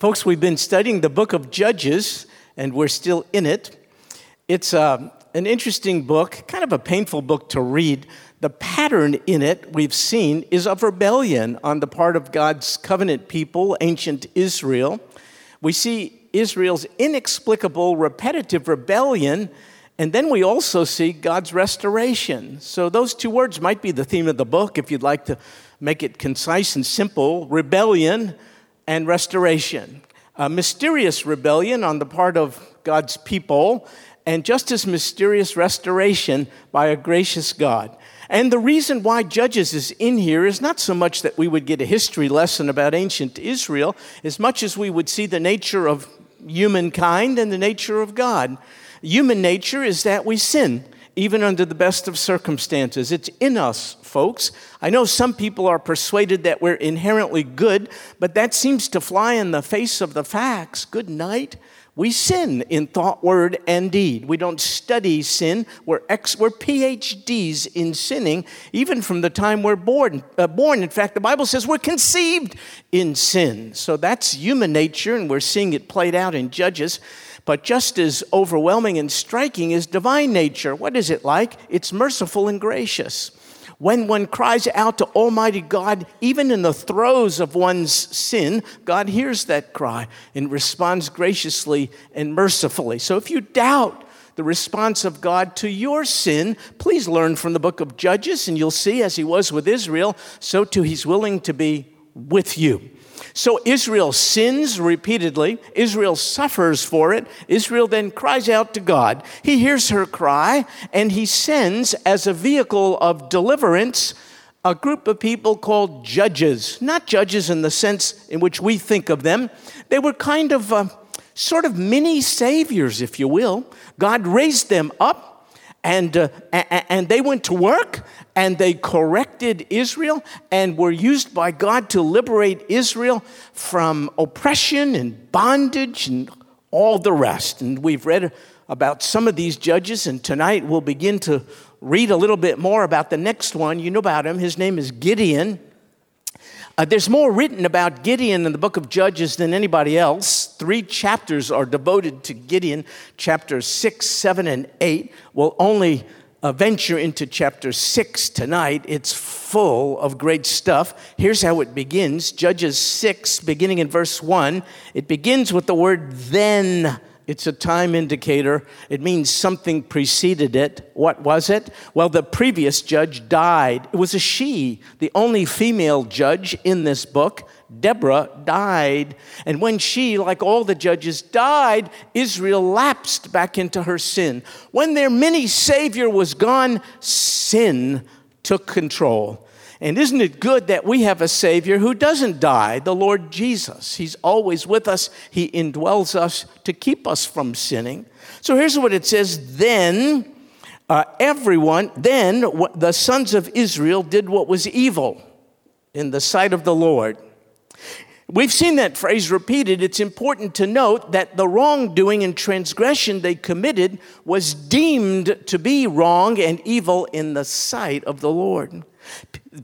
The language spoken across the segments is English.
Folks, we've been studying the book of Judges, and we're still in it. It's uh, an interesting book, kind of a painful book to read. The pattern in it we've seen is of rebellion on the part of God's covenant people, ancient Israel. We see Israel's inexplicable, repetitive rebellion, and then we also see God's restoration. So, those two words might be the theme of the book if you'd like to make it concise and simple rebellion and restoration. A mysterious rebellion on the part of God's people, and just as mysterious restoration by a gracious God. And the reason why Judges is in here is not so much that we would get a history lesson about ancient Israel, as much as we would see the nature of humankind and the nature of God. Human nature is that we sin even under the best of circumstances. It's in us, folks. I know some people are persuaded that we're inherently good, but that seems to fly in the face of the facts. Good night. We sin in thought, word, and deed. We don't study sin. We're, ex- we're PhDs in sinning, even from the time we're born. Uh, born. In fact, the Bible says we're conceived in sin. So that's human nature, and we're seeing it played out in Judges. But just as overwhelming and striking is divine nature. What is it like? It's merciful and gracious. When one cries out to Almighty God, even in the throes of one's sin, God hears that cry and responds graciously and mercifully. So if you doubt the response of God to your sin, please learn from the book of Judges, and you'll see, as he was with Israel, so too he's willing to be with you. So Israel sins repeatedly. Israel suffers for it. Israel then cries out to God. He hears her cry and he sends as a vehicle of deliverance a group of people called judges. Not judges in the sense in which we think of them, they were kind of uh, sort of mini saviors, if you will. God raised them up and, uh, and they went to work and they corrected Israel and were used by God to liberate Israel from oppression and bondage and all the rest. And we've read about some of these judges, and tonight we'll begin to read a little bit more about the next one. You know about him, his name is Gideon. Uh, there's more written about Gideon in the book of Judges than anybody else. Three chapters are devoted to Gideon, chapters 6, 7, and 8. We'll only uh, venture into chapter 6 tonight. It's full of great stuff. Here's how it begins Judges 6, beginning in verse 1. It begins with the word then. It's a time indicator. It means something preceded it. What was it? Well, the previous judge died. It was a she, the only female judge in this book. Deborah died. And when she, like all the judges, died, Israel lapsed back into her sin. When their mini savior was gone, sin took control. And isn't it good that we have a Savior who doesn't die, the Lord Jesus? He's always with us, He indwells us to keep us from sinning. So here's what it says Then uh, everyone, then the sons of Israel did what was evil in the sight of the Lord. We've seen that phrase repeated. It's important to note that the wrongdoing and transgression they committed was deemed to be wrong and evil in the sight of the Lord.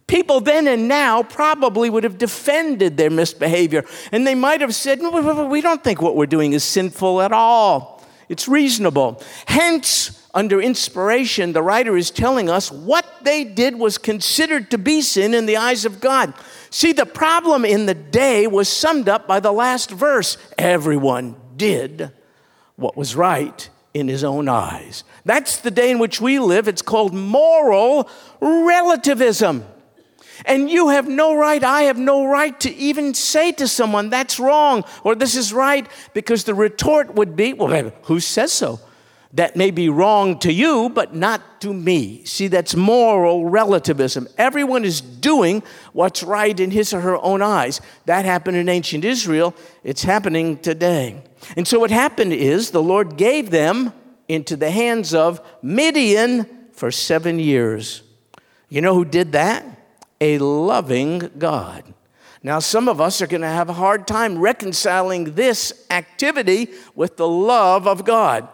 People then and now probably would have defended their misbehavior, and they might have said, We don't think what we're doing is sinful at all. It's reasonable. Hence, under inspiration, the writer is telling us what they did was considered to be sin in the eyes of God. See, the problem in the day was summed up by the last verse everyone did what was right in his own eyes. That's the day in which we live. It's called moral relativism. And you have no right, I have no right to even say to someone, that's wrong or this is right, because the retort would be, well, who says so? That may be wrong to you, but not to me. See, that's moral relativism. Everyone is doing what's right in his or her own eyes. That happened in ancient Israel, it's happening today. And so what happened is the Lord gave them into the hands of Midian for seven years. You know who did that? A loving God. Now, some of us are going to have a hard time reconciling this activity with the love of God.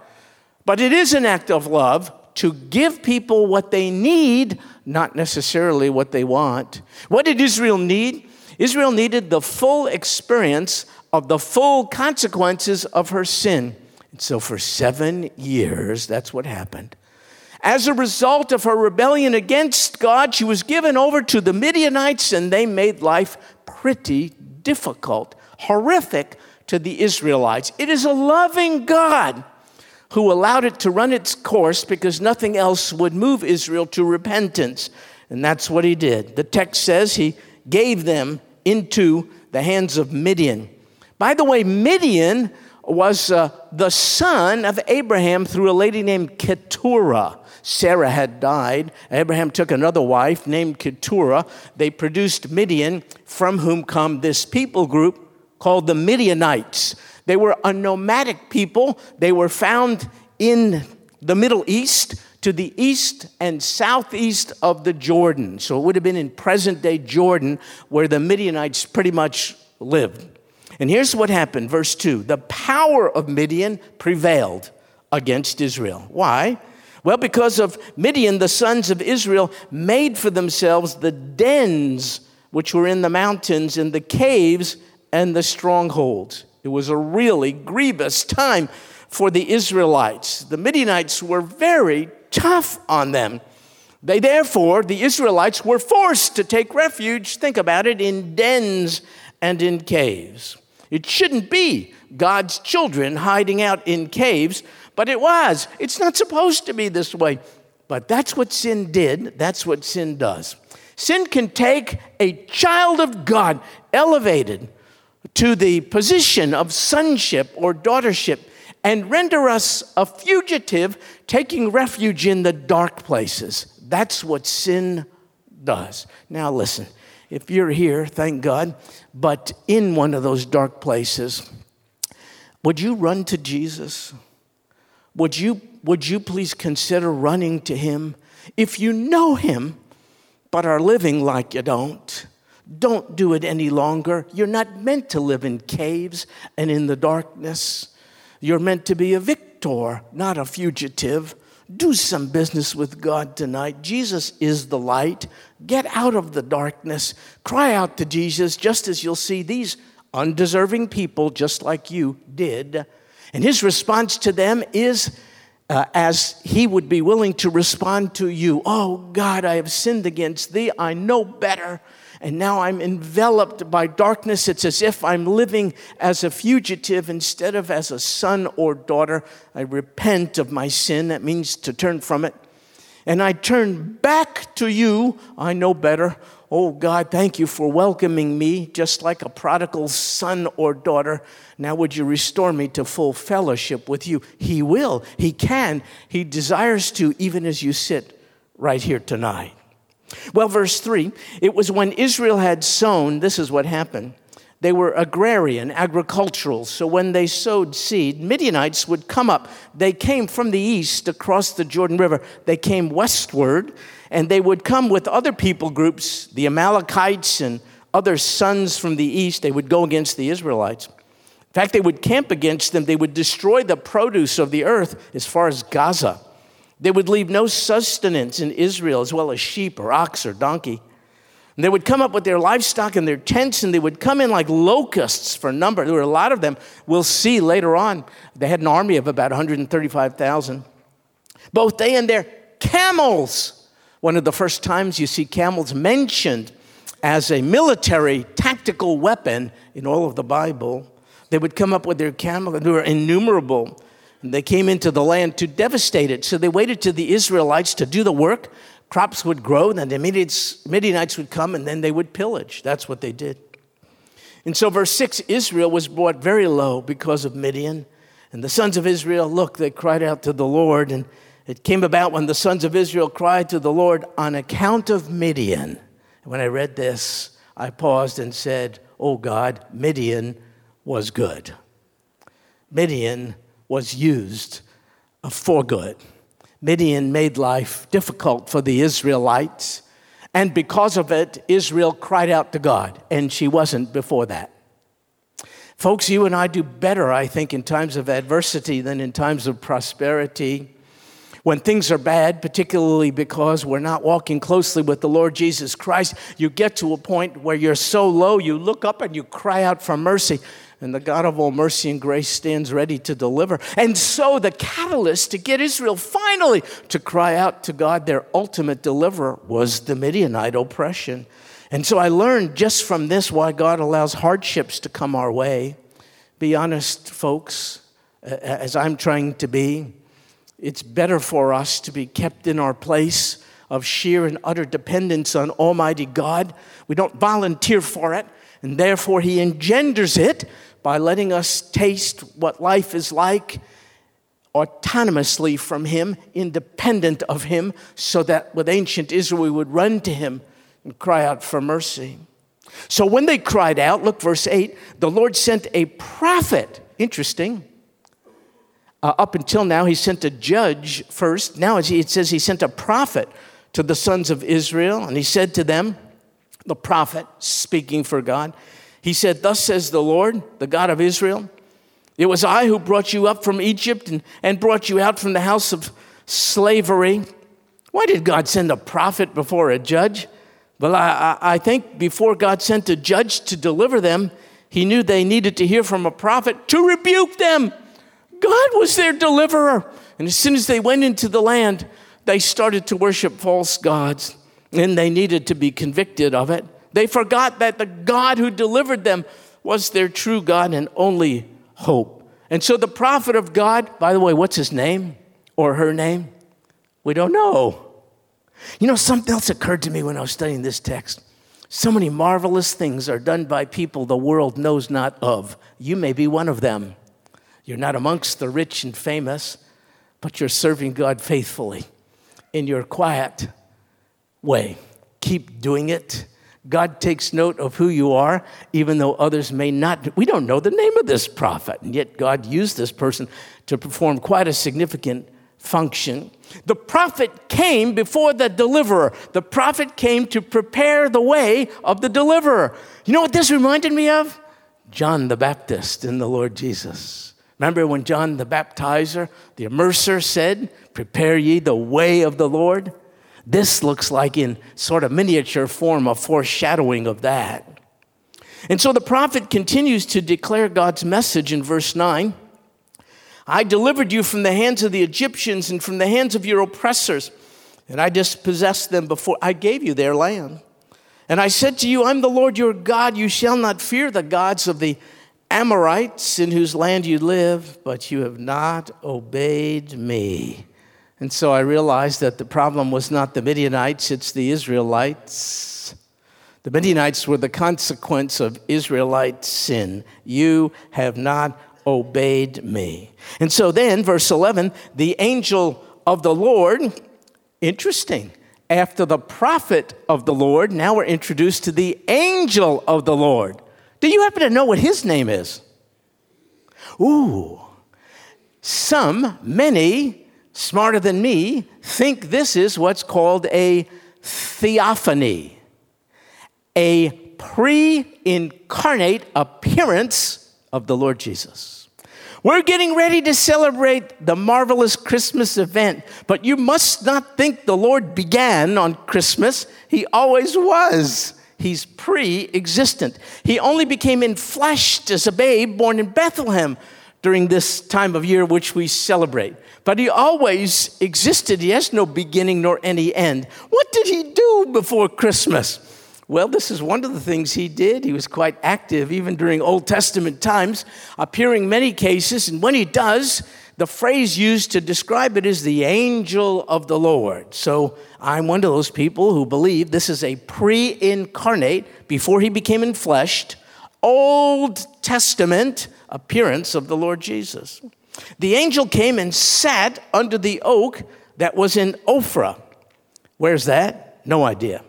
But it is an act of love to give people what they need, not necessarily what they want. What did Israel need? Israel needed the full experience of the full consequences of her sin. And so, for seven years, that's what happened. As a result of her rebellion against God, she was given over to the Midianites, and they made life pretty difficult, horrific to the Israelites. It is a loving God who allowed it to run its course because nothing else would move Israel to repentance. And that's what he did. The text says he gave them into the hands of Midian. By the way, Midian was uh, the son of Abraham through a lady named Keturah. Sarah had died. Abraham took another wife named Keturah. They produced Midian, from whom come this people group called the Midianites. They were a nomadic people. They were found in the Middle East to the east and southeast of the Jordan. So it would have been in present day Jordan where the Midianites pretty much lived. And here's what happened, verse 2 the power of Midian prevailed against Israel. Why? Well, because of Midian, the sons of Israel made for themselves the dens which were in the mountains and the caves and the strongholds. It was a really grievous time for the Israelites. The Midianites were very tough on them. They therefore, the Israelites, were forced to take refuge, think about it, in dens and in caves. It shouldn't be God's children hiding out in caves, but it was. It's not supposed to be this way. But that's what sin did, that's what sin does. Sin can take a child of God elevated to the position of sonship or daughtership and render us a fugitive taking refuge in the dark places. That's what sin does. Now, listen, if you're here, thank God, but in one of those dark places, would you run to Jesus? Would you, would you please consider running to him? If you know him, but are living like you don't, don't do it any longer. You're not meant to live in caves and in the darkness. You're meant to be a victor, not a fugitive. Do some business with God tonight. Jesus is the light. Get out of the darkness. Cry out to Jesus, just as you'll see these undeserving people, just like you did. And his response to them is uh, as he would be willing to respond to you Oh, God, I have sinned against thee. I know better and now I'm enveloped by darkness. It's as if I'm living as a fugitive instead of as a son or daughter. I repent of my sin. That means to turn from it. And I turn back to you. I know better. Oh God, thank you for welcoming me just like a prodigal son or daughter. Now, would you restore me to full fellowship with you? He will, He can, He desires to, even as you sit right here tonight. Well, verse 3 it was when Israel had sown, this is what happened. They were agrarian, agricultural. So when they sowed seed, Midianites would come up. They came from the east across the Jordan River. They came westward, and they would come with other people groups, the Amalekites and other sons from the east. They would go against the Israelites. In fact, they would camp against them. They would destroy the produce of the earth as far as Gaza. They would leave no sustenance in Israel, as well as sheep or ox or donkey. And they would come up with their livestock and their tents, and they would come in like locusts for number. There were a lot of them. We'll see later on. They had an army of about 135,000. Both they and their camels. One of the first times you see camels mentioned as a military tactical weapon in all of the Bible. They would come up with their camels, and they were innumerable. They came into the land to devastate it. So they waited to the Israelites to do the work. Crops would grow, and then the Midianites would come, and then they would pillage. That's what they did. And so, verse 6 Israel was brought very low because of Midian. And the sons of Israel, look, they cried out to the Lord. And it came about when the sons of Israel cried to the Lord on account of Midian. When I read this, I paused and said, Oh God, Midian was good. Midian was used for good. Midian made life difficult for the Israelites, and because of it, Israel cried out to God, and she wasn't before that. Folks, you and I do better, I think, in times of adversity than in times of prosperity. When things are bad, particularly because we're not walking closely with the Lord Jesus Christ, you get to a point where you're so low, you look up and you cry out for mercy. And the God of all mercy and grace stands ready to deliver. And so, the catalyst to get Israel finally to cry out to God, their ultimate deliverer, was the Midianite oppression. And so, I learned just from this why God allows hardships to come our way. Be honest, folks, as I'm trying to be. It's better for us to be kept in our place of sheer and utter dependence on Almighty God. We don't volunteer for it, and therefore He engenders it by letting us taste what life is like autonomously from Him, independent of Him, so that with ancient Israel we would run to Him and cry out for mercy. So when they cried out, look, verse 8, the Lord sent a prophet. Interesting. Uh, up until now, he sent a judge first. Now it says he sent a prophet to the sons of Israel, and he said to them, the prophet speaking for God, he said, Thus says the Lord, the God of Israel, it was I who brought you up from Egypt and, and brought you out from the house of slavery. Why did God send a prophet before a judge? Well, I, I think before God sent a judge to deliver them, he knew they needed to hear from a prophet to rebuke them. God was their deliverer. And as soon as they went into the land, they started to worship false gods, and they needed to be convicted of it. They forgot that the God who delivered them was their true God and only hope. And so the prophet of God, by the way, what's his name or her name? We don't know. You know, something else occurred to me when I was studying this text. So many marvelous things are done by people the world knows not of. You may be one of them. You're not amongst the rich and famous, but you're serving God faithfully in your quiet way. Keep doing it. God takes note of who you are, even though others may not. We don't know the name of this prophet, and yet God used this person to perform quite a significant function. The prophet came before the deliverer. The prophet came to prepare the way of the deliverer. You know what this reminded me of? John the Baptist in the Lord Jesus. Remember when John the baptizer, the immerser, said, Prepare ye the way of the Lord? This looks like, in sort of miniature form, a foreshadowing of that. And so the prophet continues to declare God's message in verse 9 I delivered you from the hands of the Egyptians and from the hands of your oppressors, and I dispossessed them before I gave you their land. And I said to you, I'm the Lord your God. You shall not fear the gods of the Amorites in whose land you live, but you have not obeyed me. And so I realized that the problem was not the Midianites, it's the Israelites. The Midianites were the consequence of Israelite sin. You have not obeyed me. And so then, verse 11, the angel of the Lord, interesting. After the prophet of the Lord, now we're introduced to the angel of the Lord. Do you happen to know what his name is? Ooh, some, many, smarter than me, think this is what's called a theophany, a pre incarnate appearance of the Lord Jesus. We're getting ready to celebrate the marvelous Christmas event, but you must not think the Lord began on Christmas. He always was. He's pre existent. He only became enfleshed as a babe born in Bethlehem during this time of year which we celebrate. But he always existed. He has no beginning nor any end. What did he do before Christmas? Well, this is one of the things he did. He was quite active even during Old Testament times, appearing many cases. And when he does, the phrase used to describe it is the angel of the Lord. So I'm one of those people who believe this is a pre incarnate, before he became enfleshed, Old Testament appearance of the Lord Jesus. The angel came and sat under the oak that was in Ophrah. Where's that? No idea.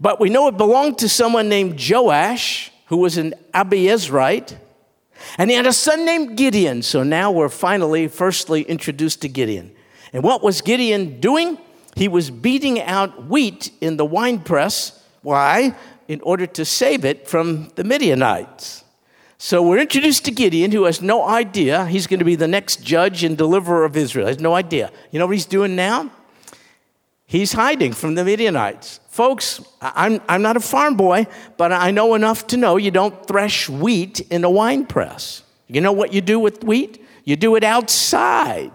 But we know it belonged to someone named Joash, who was an Abiezrite. And he had a son named Gideon. So now we're finally, firstly, introduced to Gideon. And what was Gideon doing? He was beating out wheat in the winepress. Why? In order to save it from the Midianites. So we're introduced to Gideon, who has no idea he's going to be the next judge and deliverer of Israel. He has no idea. You know what he's doing now? He's hiding from the Midianites. Folks, I'm, I'm not a farm boy, but I know enough to know you don't thresh wheat in a wine press. You know what you do with wheat? You do it outside,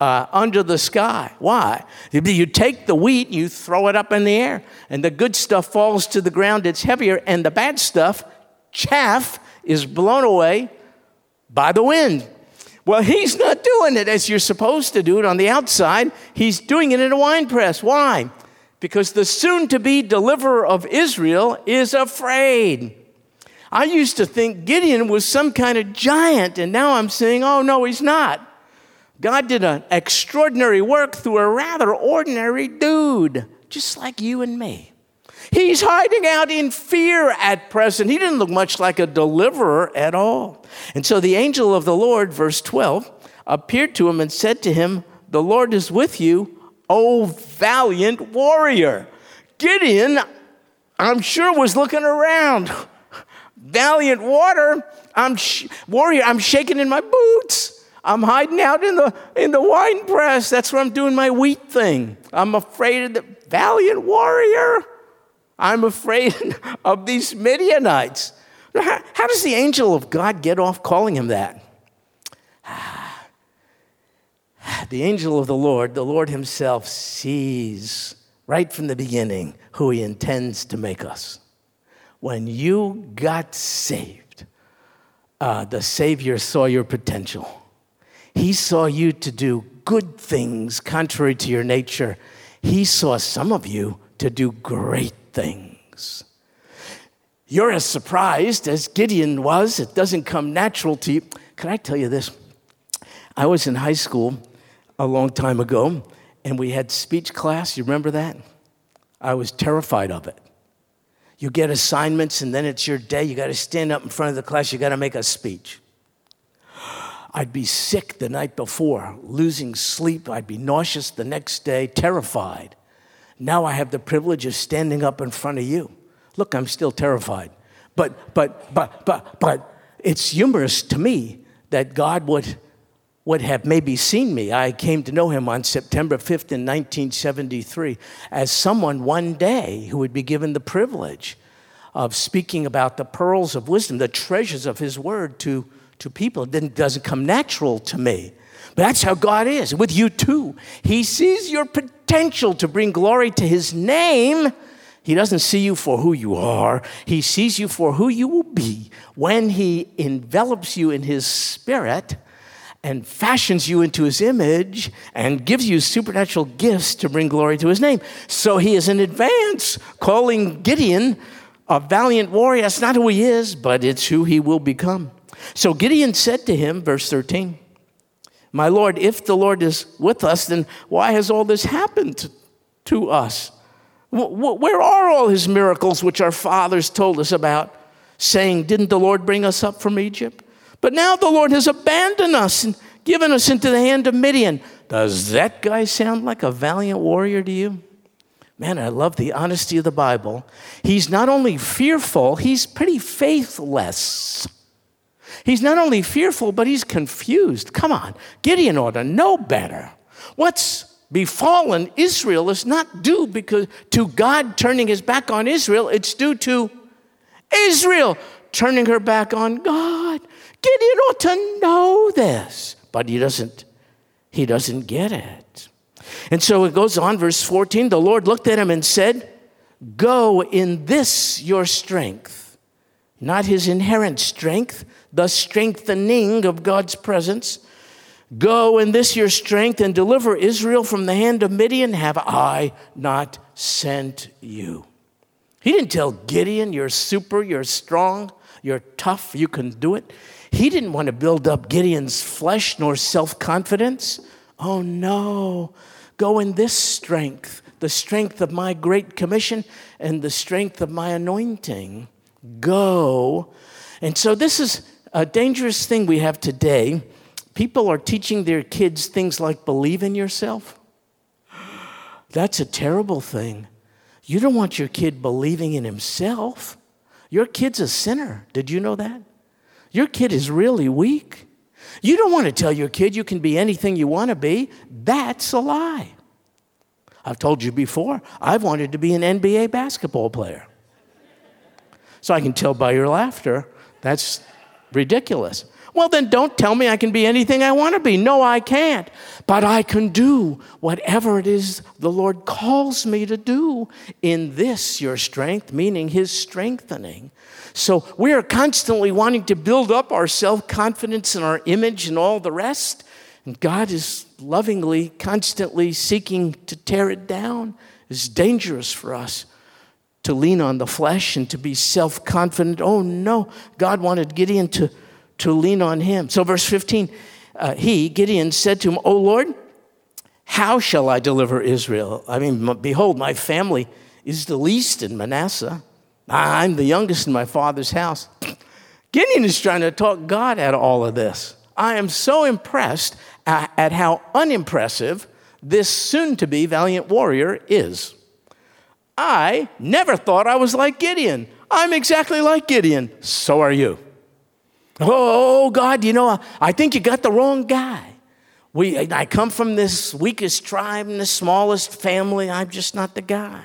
uh, under the sky. Why? You take the wheat, you throw it up in the air, and the good stuff falls to the ground, it's heavier, and the bad stuff, chaff, is blown away by the wind. Well, he's not doing it as you're supposed to do it on the outside. He's doing it in a wine press. Why? Because the soon to be deliverer of Israel is afraid. I used to think Gideon was some kind of giant, and now I'm saying, oh, no, he's not. God did an extraordinary work through a rather ordinary dude, just like you and me. He's hiding out in fear at present. He didn't look much like a deliverer at all. And so the angel of the Lord, verse 12, appeared to him and said to him, The Lord is with you, O valiant warrior. Gideon, I'm sure, was looking around. Valiant water, I'm sh- warrior, I'm shaking in my boots. I'm hiding out in the in the wine press. That's where I'm doing my wheat thing. I'm afraid of the valiant warrior. I'm afraid of these Midianites. How, how does the angel of God get off calling him that? The angel of the Lord, the Lord Himself, sees right from the beginning who He intends to make us. When you got saved, uh, the Savior saw your potential. He saw you to do good things contrary to your nature. He saw some of you to do great things. You're as surprised as Gideon was. It doesn't come natural to you. Can I tell you this? I was in high school a long time ago, and we had speech class. You remember that? I was terrified of it. You get assignments, and then it's your day. You got to stand up in front of the class. You got to make a speech. I'd be sick the night before, losing sleep. I'd be nauseous the next day, terrified. Now I have the privilege of standing up in front of you. Look, I'm still terrified. But, but, but, but, but it's humorous to me that God would, would have maybe seen me. I came to know him on September 5th in 1973 as someone one day who would be given the privilege of speaking about the pearls of wisdom, the treasures of his word to, to people. It doesn't come natural to me. But that's how God is with you too. He sees your potential to bring glory to His name. He doesn't see you for who you are, He sees you for who you will be when He envelops you in His Spirit and fashions you into His image and gives you supernatural gifts to bring glory to His name. So He is in advance calling Gideon a valiant warrior. That's not who he is, but it's who he will become. So Gideon said to him, verse 13, my Lord, if the Lord is with us, then why has all this happened to us? Where are all his miracles which our fathers told us about, saying, Didn't the Lord bring us up from Egypt? But now the Lord has abandoned us and given us into the hand of Midian. Does that guy sound like a valiant warrior to you? Man, I love the honesty of the Bible. He's not only fearful, he's pretty faithless. He's not only fearful, but he's confused. Come on, Gideon ought to know better. What's befallen Israel is not due because to God turning his back on Israel, it's due to Israel turning her back on God. Gideon ought to know this, but he doesn't. He doesn't get it. And so it goes on, verse 14. The Lord looked at him and said, Go in this your strength, not his inherent strength, the strengthening of God's presence. Go in this your strength and deliver Israel from the hand of Midian. Have I not sent you? He didn't tell Gideon, You're super, you're strong, you're tough, you can do it. He didn't want to build up Gideon's flesh nor self confidence. Oh no, go in this strength, the strength of my great commission and the strength of my anointing. Go. And so this is a dangerous thing we have today. People are teaching their kids things like believe in yourself. That's a terrible thing. You don't want your kid believing in himself. Your kid's a sinner. Did you know that? Your kid is really weak. You don't want to tell your kid you can be anything you want to be. That's a lie. I've told you before, I've wanted to be an NBA basketball player. So I can tell by your laughter, that's ridiculous. Well, then don't tell me I can be anything I want to be. No, I can't. But I can do whatever it is the Lord calls me to do in this, your strength, meaning His strengthening. So we are constantly wanting to build up our self confidence and our image and all the rest. And God is lovingly, constantly seeking to tear it down. It's dangerous for us to lean on the flesh and to be self confident. Oh no, God wanted Gideon to to lean on him. So, verse 15, uh, he, Gideon, said to him, O Lord, how shall I deliver Israel? I mean, behold, my family is the least in Manasseh. I'm the youngest in my father's house. Gideon is trying to talk God out of all of this. I am so impressed at, at how unimpressive this soon to be valiant warrior is. I never thought I was like Gideon. I'm exactly like Gideon. So are you. Oh, God, you know, I think you got the wrong guy. We, I come from this weakest tribe and the smallest family. I'm just not the guy.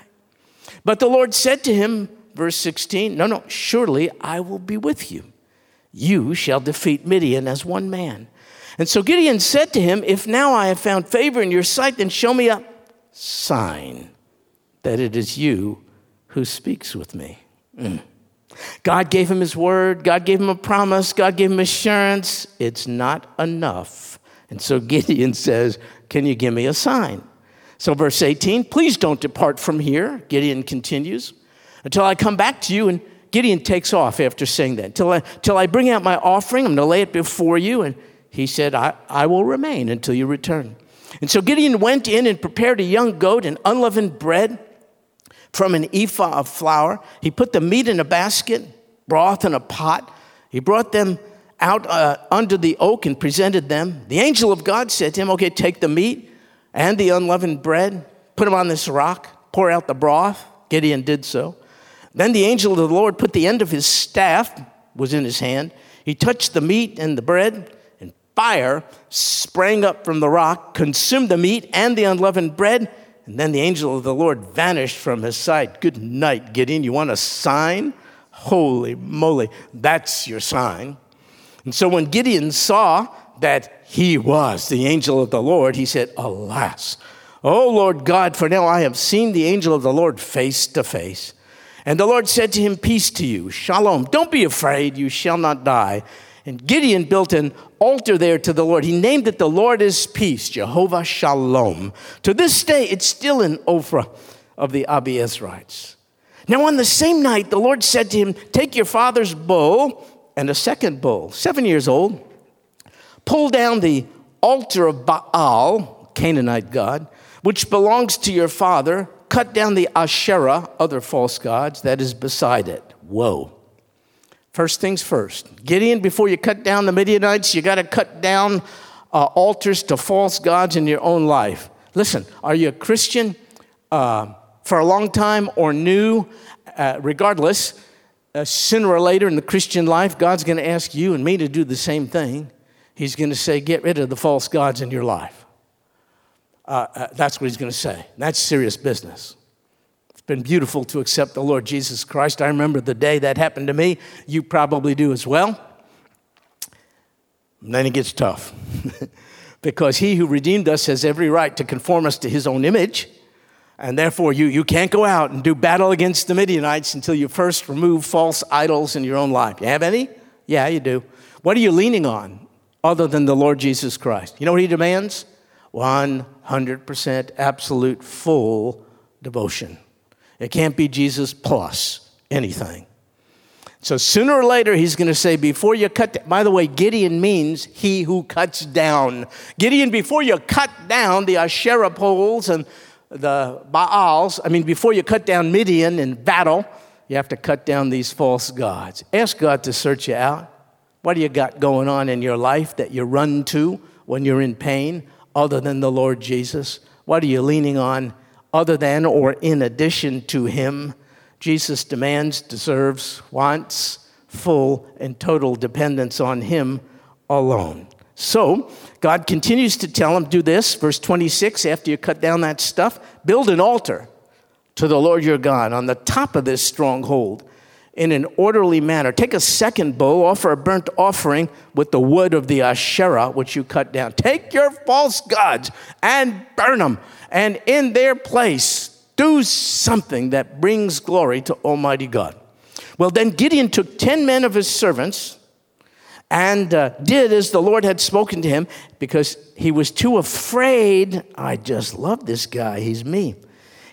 But the Lord said to him, verse 16, No, no, surely I will be with you. You shall defeat Midian as one man. And so Gideon said to him, If now I have found favor in your sight, then show me a sign that it is you who speaks with me. Mm. God gave him his word, God gave him a promise, God gave him assurance. It's not enough. And so Gideon says, Can you give me a sign? So, verse 18, please don't depart from here, Gideon continues, until I come back to you. And Gideon takes off after saying that. Until I, until I bring out my offering, I'm going to lay it before you. And he said, I, I will remain until you return. And so Gideon went in and prepared a young goat and unleavened bread from an ephah of flour. He put the meat in a basket, broth in a pot. He brought them out uh, under the oak and presented them. The angel of God said to him, Okay, take the meat and the unleavened bread, put them on this rock, pour out the broth. Gideon did so. Then the angel of the Lord put the end of his staff, was in his hand. He touched the meat and the bread, and fire sprang up from the rock, consumed the meat and the unleavened bread and then the angel of the Lord vanished from his sight. Good night, Gideon. You want a sign? Holy moly, that's your sign. And so when Gideon saw that he was the angel of the Lord, he said, Alas, O Lord God, for now I have seen the angel of the Lord face to face. And the Lord said to him, Peace to you, shalom. Don't be afraid, you shall not die. And Gideon built an altar there to the Lord. He named it the Lord is Peace, Jehovah Shalom. To this day, it's still in Ophrah of the Abiezrites. Now, on the same night, the Lord said to him, Take your father's bull and a second bull, seven years old, pull down the altar of Baal, Canaanite god, which belongs to your father, cut down the Asherah, other false gods, that is beside it. Whoa. First things first. Gideon, before you cut down the Midianites, you got to cut down uh, altars to false gods in your own life. Listen, are you a Christian uh, for a long time or new? Uh, regardless, sooner or later in the Christian life, God's going to ask you and me to do the same thing. He's going to say, Get rid of the false gods in your life. Uh, uh, that's what he's going to say. That's serious business been beautiful to accept the Lord Jesus Christ. I remember the day that happened to me. You probably do as well. And then it gets tough. because he who redeemed us has every right to conform us to his own image. And therefore, you, you can't go out and do battle against the Midianites until you first remove false idols in your own life. You have any? Yeah, you do. What are you leaning on other than the Lord Jesus Christ? You know what he demands? 100% absolute full devotion. It can't be Jesus plus anything. So sooner or later, he's going to say, before you cut, by the way, Gideon means he who cuts down. Gideon, before you cut down the Asherah poles and the Baals, I mean, before you cut down Midian in battle, you have to cut down these false gods. Ask God to search you out. What do you got going on in your life that you run to when you're in pain other than the Lord Jesus? What are you leaning on? Other than or in addition to him. Jesus demands, deserves, wants full and total dependence on him alone. So God continues to tell him, do this, verse 26, after you cut down that stuff, build an altar to the Lord your God on the top of this stronghold in an orderly manner. Take a second bull, offer a burnt offering with the wood of the Asherah, which you cut down. Take your false gods and burn them, and in their place, do something that brings glory to Almighty God. Well, then Gideon took 10 men of his servants and uh, did as the Lord had spoken to him because he was too afraid. I just love this guy, he's me.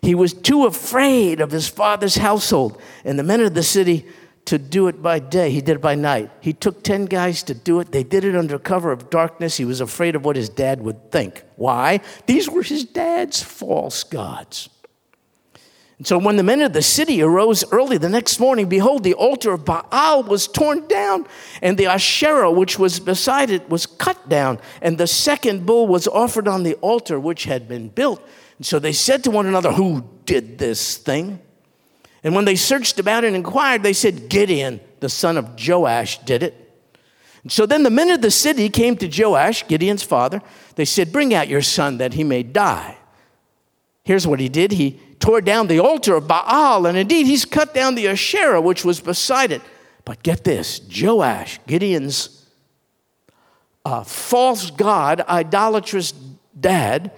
He was too afraid of his father's household and the men of the city to do it by day. He did it by night. He took 10 guys to do it. They did it under cover of darkness. He was afraid of what his dad would think. Why? These were his dad's false gods. And so when the men of the city arose early the next morning, behold, the altar of Baal was torn down, and the Asherah which was beside it was cut down, and the second bull was offered on the altar which had been built. And so they said to one another, Who did this thing? And when they searched about and inquired, they said, Gideon, the son of Joash, did it. And so then the men of the city came to Joash, Gideon's father. They said, Bring out your son that he may die. Here's what he did he tore down the altar of Baal, and indeed he's cut down the Asherah which was beside it. But get this Joash, Gideon's uh, false god, idolatrous dad,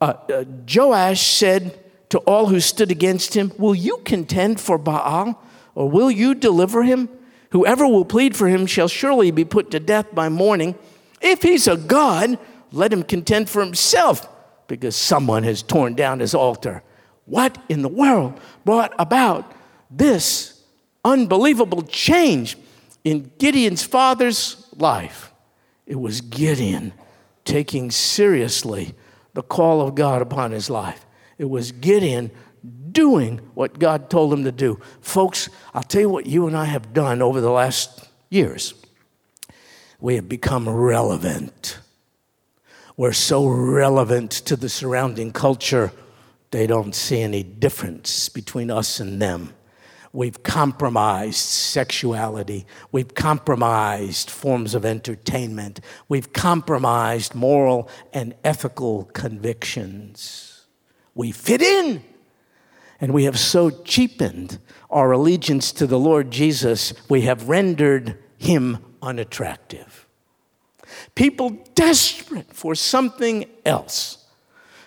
uh, uh, Joash said to all who stood against him, Will you contend for Baal, or will you deliver him? Whoever will plead for him shall surely be put to death by morning. If he's a god, let him contend for himself, because someone has torn down his altar. What in the world brought about this unbelievable change in Gideon's father's life? It was Gideon taking seriously the call of God upon his life. It was Gideon doing what God told him to do. Folks, I'll tell you what you and I have done over the last years. We have become relevant. We're so relevant to the surrounding culture they don't see any difference between us and them. We've compromised sexuality. We've compromised forms of entertainment. We've compromised moral and ethical convictions. We fit in. And we have so cheapened our allegiance to the Lord Jesus, we have rendered him unattractive. People desperate for something else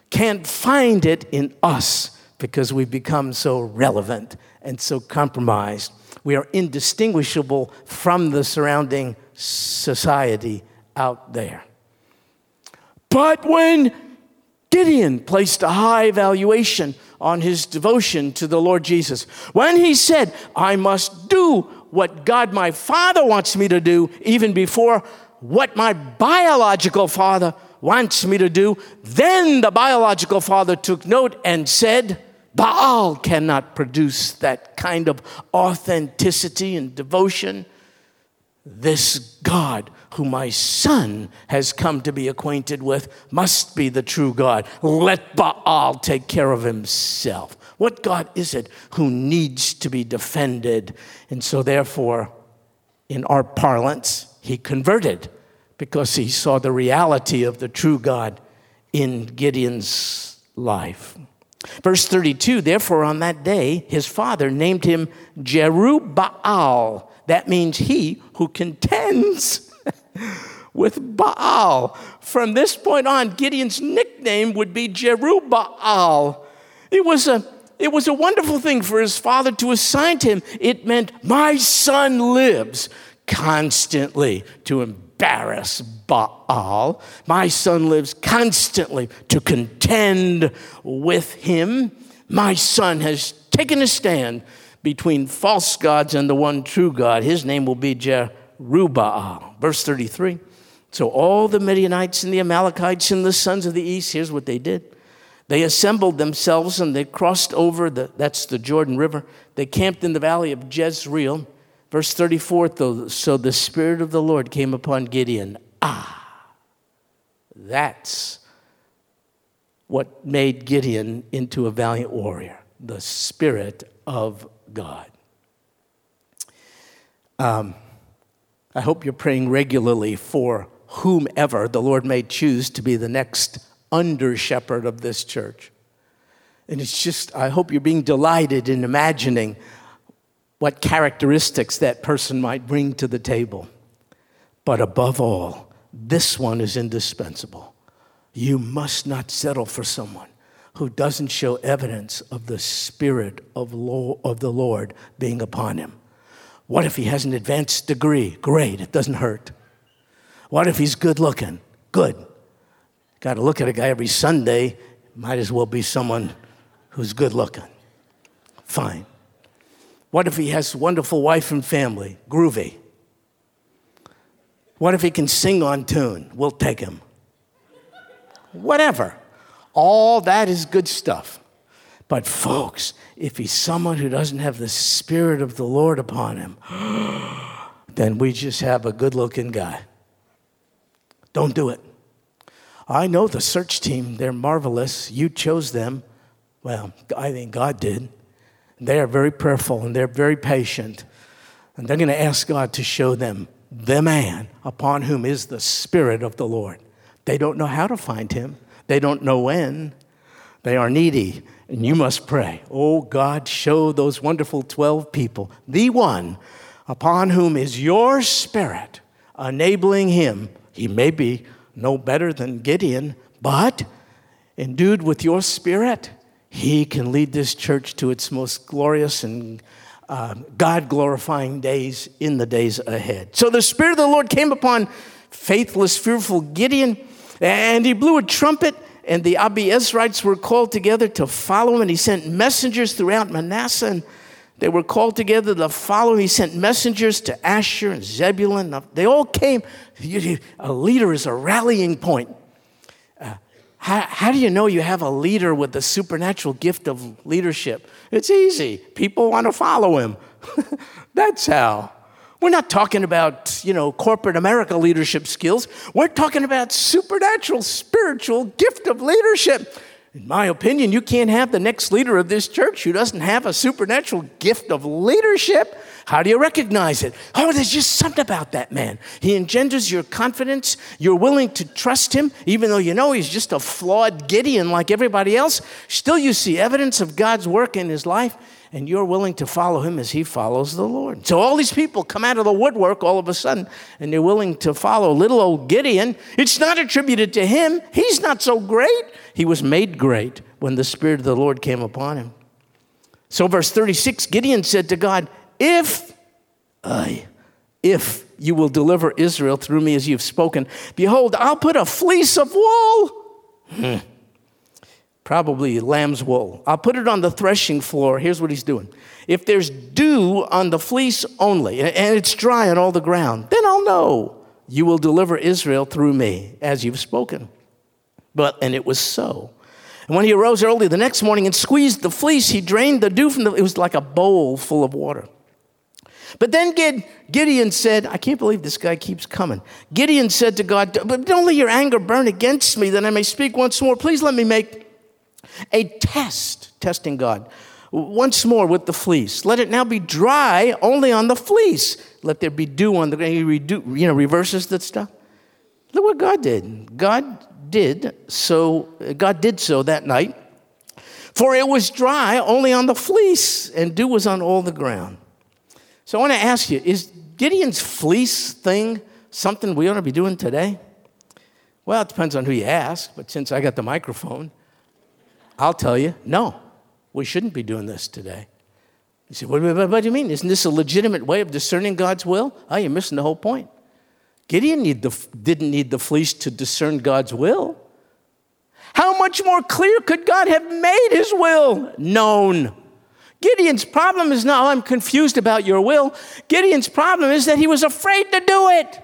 can't find it in us because we've become so relevant and so compromised. We are indistinguishable from the surrounding society out there. But when Gideon placed a high valuation on his devotion to the Lord Jesus, when he said, I must do what God my Father wants me to do, even before what my biological father wants me to do. Then the biological father took note and said, Baal cannot produce that kind of authenticity and devotion. This God, who my son has come to be acquainted with, must be the true God. Let Baal take care of himself. What God is it who needs to be defended? And so, therefore, in our parlance, he converted because he saw the reality of the true God in Gideon's life. Verse 32 Therefore, on that day, his father named him Jerubbaal. That means he who contends with Baal. From this point on, Gideon's nickname would be Jerubbaal. It was a it was a wonderful thing for his father to assign to him. It meant, My son lives constantly to embarrass Baal. My son lives constantly to contend with him. My son has taken a stand between false gods and the one true God. His name will be Jerubbaal. Verse 33. So all the Midianites and the Amalekites and the sons of the east, here's what they did. They assembled themselves and they crossed over the, that's the Jordan River. They camped in the valley of Jezreel. Verse 34 though, so the Spirit of the Lord came upon Gideon. Ah, that's what made Gideon into a valiant warrior the Spirit of God. Um, I hope you're praying regularly for whomever the Lord may choose to be the next under shepherd of this church. And it's just, I hope you're being delighted in imagining what characteristics that person might bring to the table. But above all, this one is indispensable. You must not settle for someone who doesn't show evidence of the Spirit of, of the Lord being upon him. What if he has an advanced degree? Great, it doesn't hurt. What if he's good looking? Good. Got to look at a guy every Sunday, might as well be someone who's good looking. Fine. What if he has a wonderful wife and family? Groovy. What if he can sing on tune? We'll take him. Whatever. All that is good stuff. But, folks, if he's someone who doesn't have the Spirit of the Lord upon him, then we just have a good looking guy. Don't do it. I know the search team, they're marvelous. You chose them. Well, I think God did. They are very prayerful and they're very patient. And they're going to ask God to show them the man upon whom is the Spirit of the Lord. They don't know how to find him, they don't know when. They are needy, and you must pray. Oh God, show those wonderful 12 people the one upon whom is your Spirit, enabling him. He may be no better than Gideon, but endued with your Spirit, he can lead this church to its most glorious and uh, God glorifying days in the days ahead. So the Spirit of the Lord came upon faithless, fearful Gideon, and he blew a trumpet, and the Abiezrites were called together to follow him, and he sent messengers throughout Manasseh, and they were called together to follow him. He sent messengers to Asher and Zebulun. They all came. A leader is a rallying point. Uh, how, how do you know you have a leader with the supernatural gift of leadership? It's easy. People want to follow him. That's how. We're not talking about, you know, corporate America leadership skills. We're talking about supernatural, spiritual gift of leadership. In my opinion, you can't have the next leader of this church who doesn't have a supernatural gift of leadership. How do you recognize it? Oh, there's just something about that man. He engenders your confidence. You're willing to trust him, even though you know he's just a flawed Gideon like everybody else. Still, you see evidence of God's work in his life, and you're willing to follow him as he follows the Lord. So, all these people come out of the woodwork all of a sudden, and they're willing to follow little old Gideon. It's not attributed to him, he's not so great. He was made great when the Spirit of the Lord came upon him. So, verse 36 Gideon said to God, If I, if you will deliver Israel through me as you've spoken, behold, I'll put a fleece of wool. Hmm. Probably lamb's wool. I'll put it on the threshing floor. Here's what he's doing. If there's dew on the fleece only, and it's dry on all the ground, then I'll know you will deliver Israel through me as you've spoken. But, and it was so. And when he arose early the next morning and squeezed the fleece, he drained the dew from the, it was like a bowl full of water. But then Gideon said, I can't believe this guy keeps coming. Gideon said to God, But don't let your anger burn against me that I may speak once more. Please let me make a test, testing God, once more with the fleece. Let it now be dry only on the fleece. Let there be dew on the ground. He redo, you know, reverses that stuff. Look what God did. God did so, God did so that night. For it was dry only on the fleece, and dew was on all the ground. So I want to ask you is Gideon's fleece thing something we ought to be doing today? Well, it depends on who you ask, but since I got the microphone, I'll tell you no, we shouldn't be doing this today. You say, what, what, what do you mean? Isn't this a legitimate way of discerning God's will? Oh, you're missing the whole point. Gideon need the, didn't need the fleece to discern God's will. How much more clear could God have made his will known? Gideon's problem is not, oh, I'm confused about your will. Gideon's problem is that he was afraid to do it.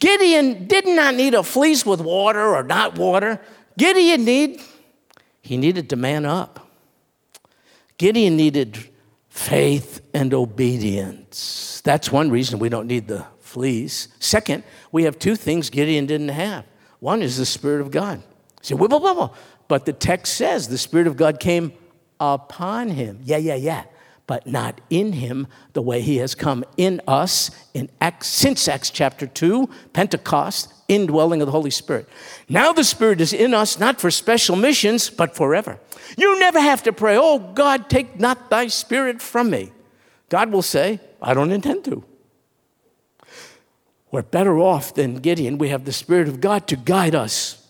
Gideon did not need a fleece with water or not water. Gideon need, he needed to man up. Gideon needed faith and obedience. That's one reason we don't need the fleece. Second, we have two things Gideon didn't have. One is the Spirit of God. say, whoa, whoa, whoa, whoa. But the text says the Spirit of God came upon him. Yeah, yeah, yeah. but not in him the way he has come in us in Acts, since Acts chapter 2, Pentecost, indwelling of the Holy Spirit. Now the Spirit is in us, not for special missions, but forever. You never have to pray, Oh God, take not thy Spirit from me. God will say, I don't intend to. We're better off than Gideon. We have the Spirit of God to guide us.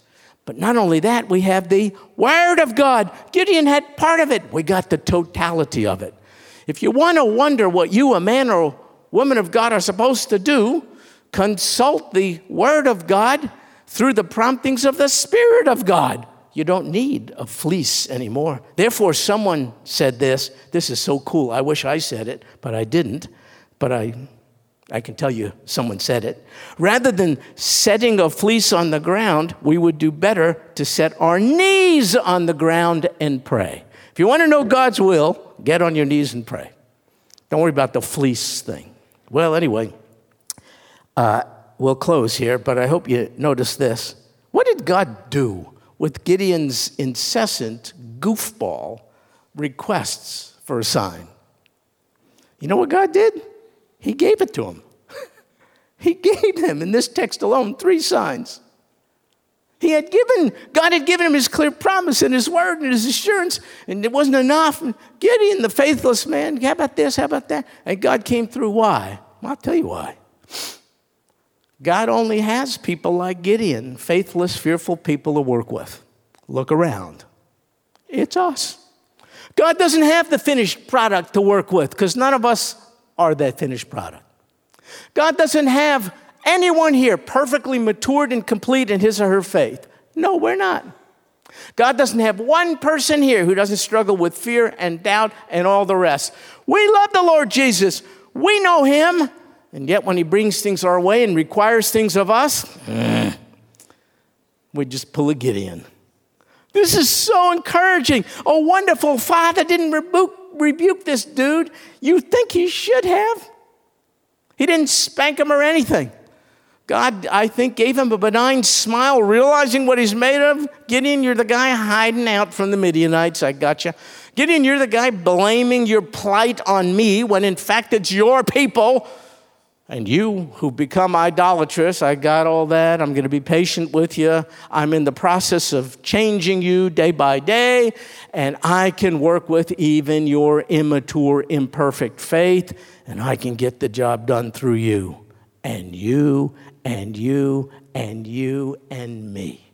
But not only that, we have the Word of God. Gideon had part of it. We got the totality of it. If you want to wonder what you, a man or woman of God, are supposed to do, consult the Word of God through the promptings of the Spirit of God. You don't need a fleece anymore. Therefore, someone said this. This is so cool. I wish I said it, but I didn't. But I, I can tell you someone said it. Rather than setting a fleece on the ground, we would do better to set our knees on the ground and pray. If you want to know God's will, get on your knees and pray. Don't worry about the fleece thing. Well, anyway, uh, we'll close here, but I hope you notice this. What did God do with Gideon's incessant goofball requests for a sign? You know what God did? He gave it to him. He gave him, in this text alone, three signs. He had given, God had given him his clear promise and his word and his assurance, and it wasn't enough. Gideon, the faithless man, how about this, how about that? And God came through. Why? Well, I'll tell you why. God only has people like Gideon, faithless, fearful people to work with. Look around. It's us. God doesn't have the finished product to work with because none of us are that finished product. God doesn't have anyone here perfectly matured and complete in his or her faith? No, we're not. God doesn't have one person here who doesn't struggle with fear and doubt and all the rest. We love the Lord Jesus. We know him. And yet, when he brings things our way and requires things of us, eh, we just pull a Gideon. This is so encouraging. A wonderful father didn't rebuke, rebuke this dude. You think he should have? He didn't spank him or anything. God, I think, gave him a benign smile, realizing what he's made of. Gideon, you're the guy hiding out from the Midianites. I got you. Gideon, you're the guy blaming your plight on me when in fact it's your people. And you who become idolatrous, I got all that. I'm going to be patient with you. I'm in the process of changing you day by day, and I can work with even your immature, imperfect faith, and I can get the job done through you and you and you and you and me.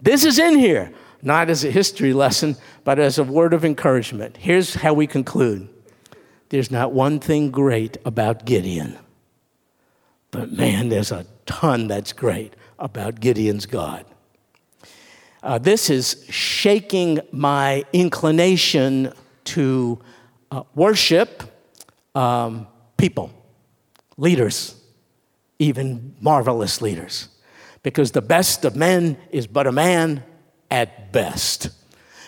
This is in here, not as a history lesson, but as a word of encouragement. Here's how we conclude there's not one thing great about Gideon, but man, there's a ton that's great about Gideon's God. Uh, this is shaking my inclination to uh, worship um, people, leaders even marvelous leaders. Because the best of men is but a man at best.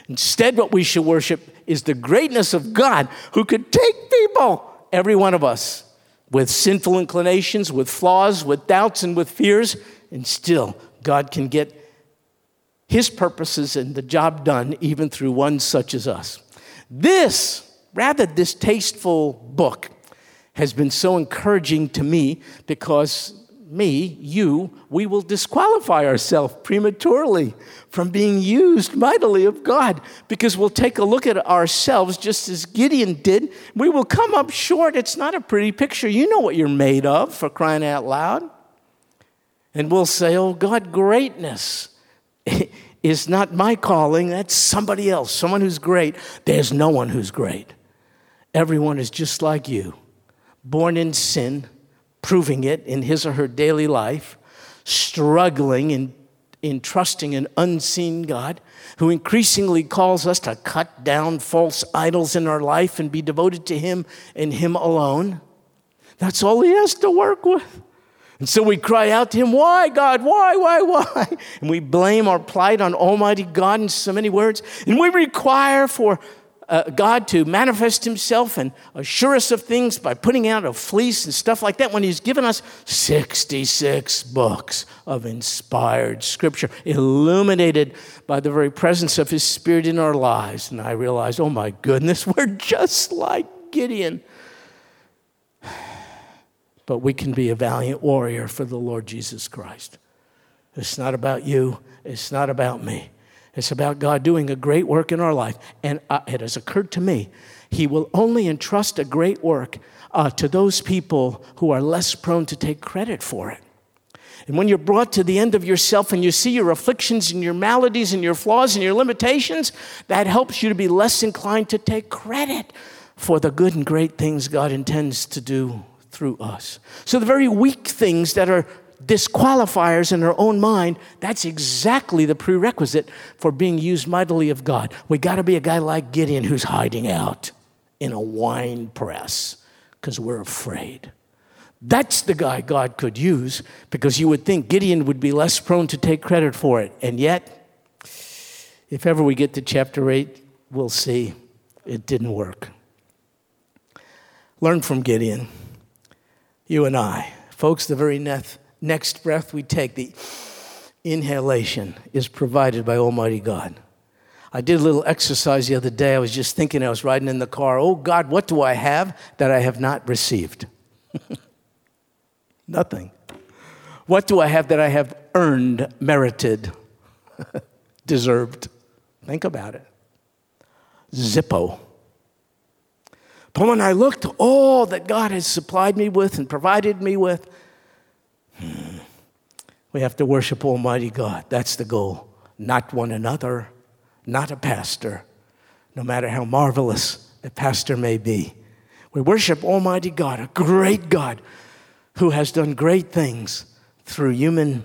Instead, what we should worship is the greatness of God who could take people, every one of us, with sinful inclinations, with flaws, with doubts, and with fears, and still God can get his purposes and the job done even through one such as us. This rather distasteful book has been so encouraging to me because me, you, we will disqualify ourselves prematurely from being used mightily of God because we'll take a look at ourselves just as Gideon did. We will come up short. It's not a pretty picture. You know what you're made of for crying out loud. And we'll say, Oh, God, greatness is not my calling. That's somebody else, someone who's great. There's no one who's great. Everyone is just like you born in sin, proving it in his or her daily life, struggling in, in trusting an unseen God who increasingly calls us to cut down false idols in our life and be devoted to him and him alone. That's all he has to work with. And so we cry out to him, Why, God? Why, why, why? And we blame our plight on Almighty God in so many words. And we require for uh, God to manifest himself and assure us of things by putting out a fleece and stuff like that when he's given us 66 books of inspired scripture, illuminated by the very presence of his spirit in our lives. And I realized, oh my goodness, we're just like Gideon. But we can be a valiant warrior for the Lord Jesus Christ. It's not about you, it's not about me. It's about God doing a great work in our life. And uh, it has occurred to me, He will only entrust a great work uh, to those people who are less prone to take credit for it. And when you're brought to the end of yourself and you see your afflictions and your maladies and your flaws and your limitations, that helps you to be less inclined to take credit for the good and great things God intends to do through us. So, the very weak things that are disqualifiers in our own mind, that's exactly the prerequisite for being used mightily of God. We got to be a guy like Gideon who's hiding out in a wine press because we're afraid. That's the guy God could use because you would think Gideon would be less prone to take credit for it. And yet, if ever we get to chapter 8, we'll see it didn't work. Learn from Gideon, you and I. Folks, the very next, next breath we take, the inhalation, is provided by Almighty God. I did a little exercise the other day. I was just thinking, I was riding in the car, oh God, what do I have that I have not received? Nothing. What do I have that I have earned, merited, deserved? Think about it. Zippo. But when I looked all that God has supplied me with and provided me with, we have to worship Almighty God. That's the goal. Not one another, not a pastor, no matter how marvelous a pastor may be. We worship Almighty God, a great God who has done great things through human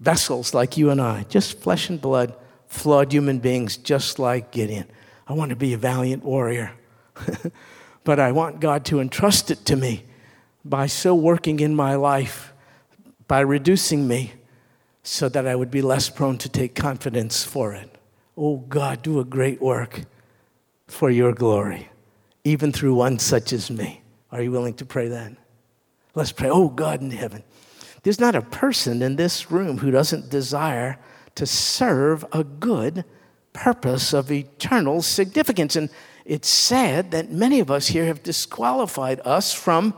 vessels like you and I, just flesh and blood, flawed human beings just like Gideon. I want to be a valiant warrior, but I want God to entrust it to me by so working in my life, by reducing me so that I would be less prone to take confidence for it. Oh God, do a great work for your glory, even through one such as me. Are you willing to pray that? Let's pray. Oh, God in heaven. There's not a person in this room who doesn't desire to serve a good purpose of eternal significance. And it's sad that many of us here have disqualified us from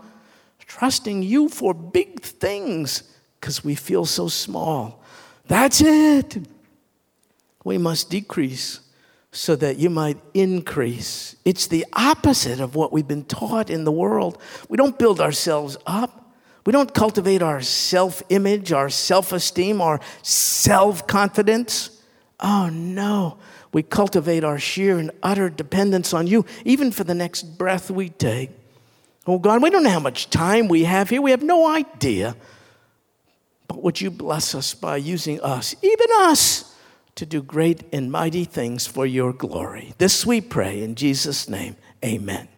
trusting you for big things because we feel so small. That's it. We must decrease so that you might increase. It's the opposite of what we've been taught in the world. We don't build ourselves up. We don't cultivate our self image, our self esteem, our self confidence. Oh no, we cultivate our sheer and utter dependence on you, even for the next breath we take. Oh God, we don't know how much time we have here. We have no idea. But would you bless us by using us, even us? to do great and mighty things for your glory. This we pray in Jesus' name. Amen.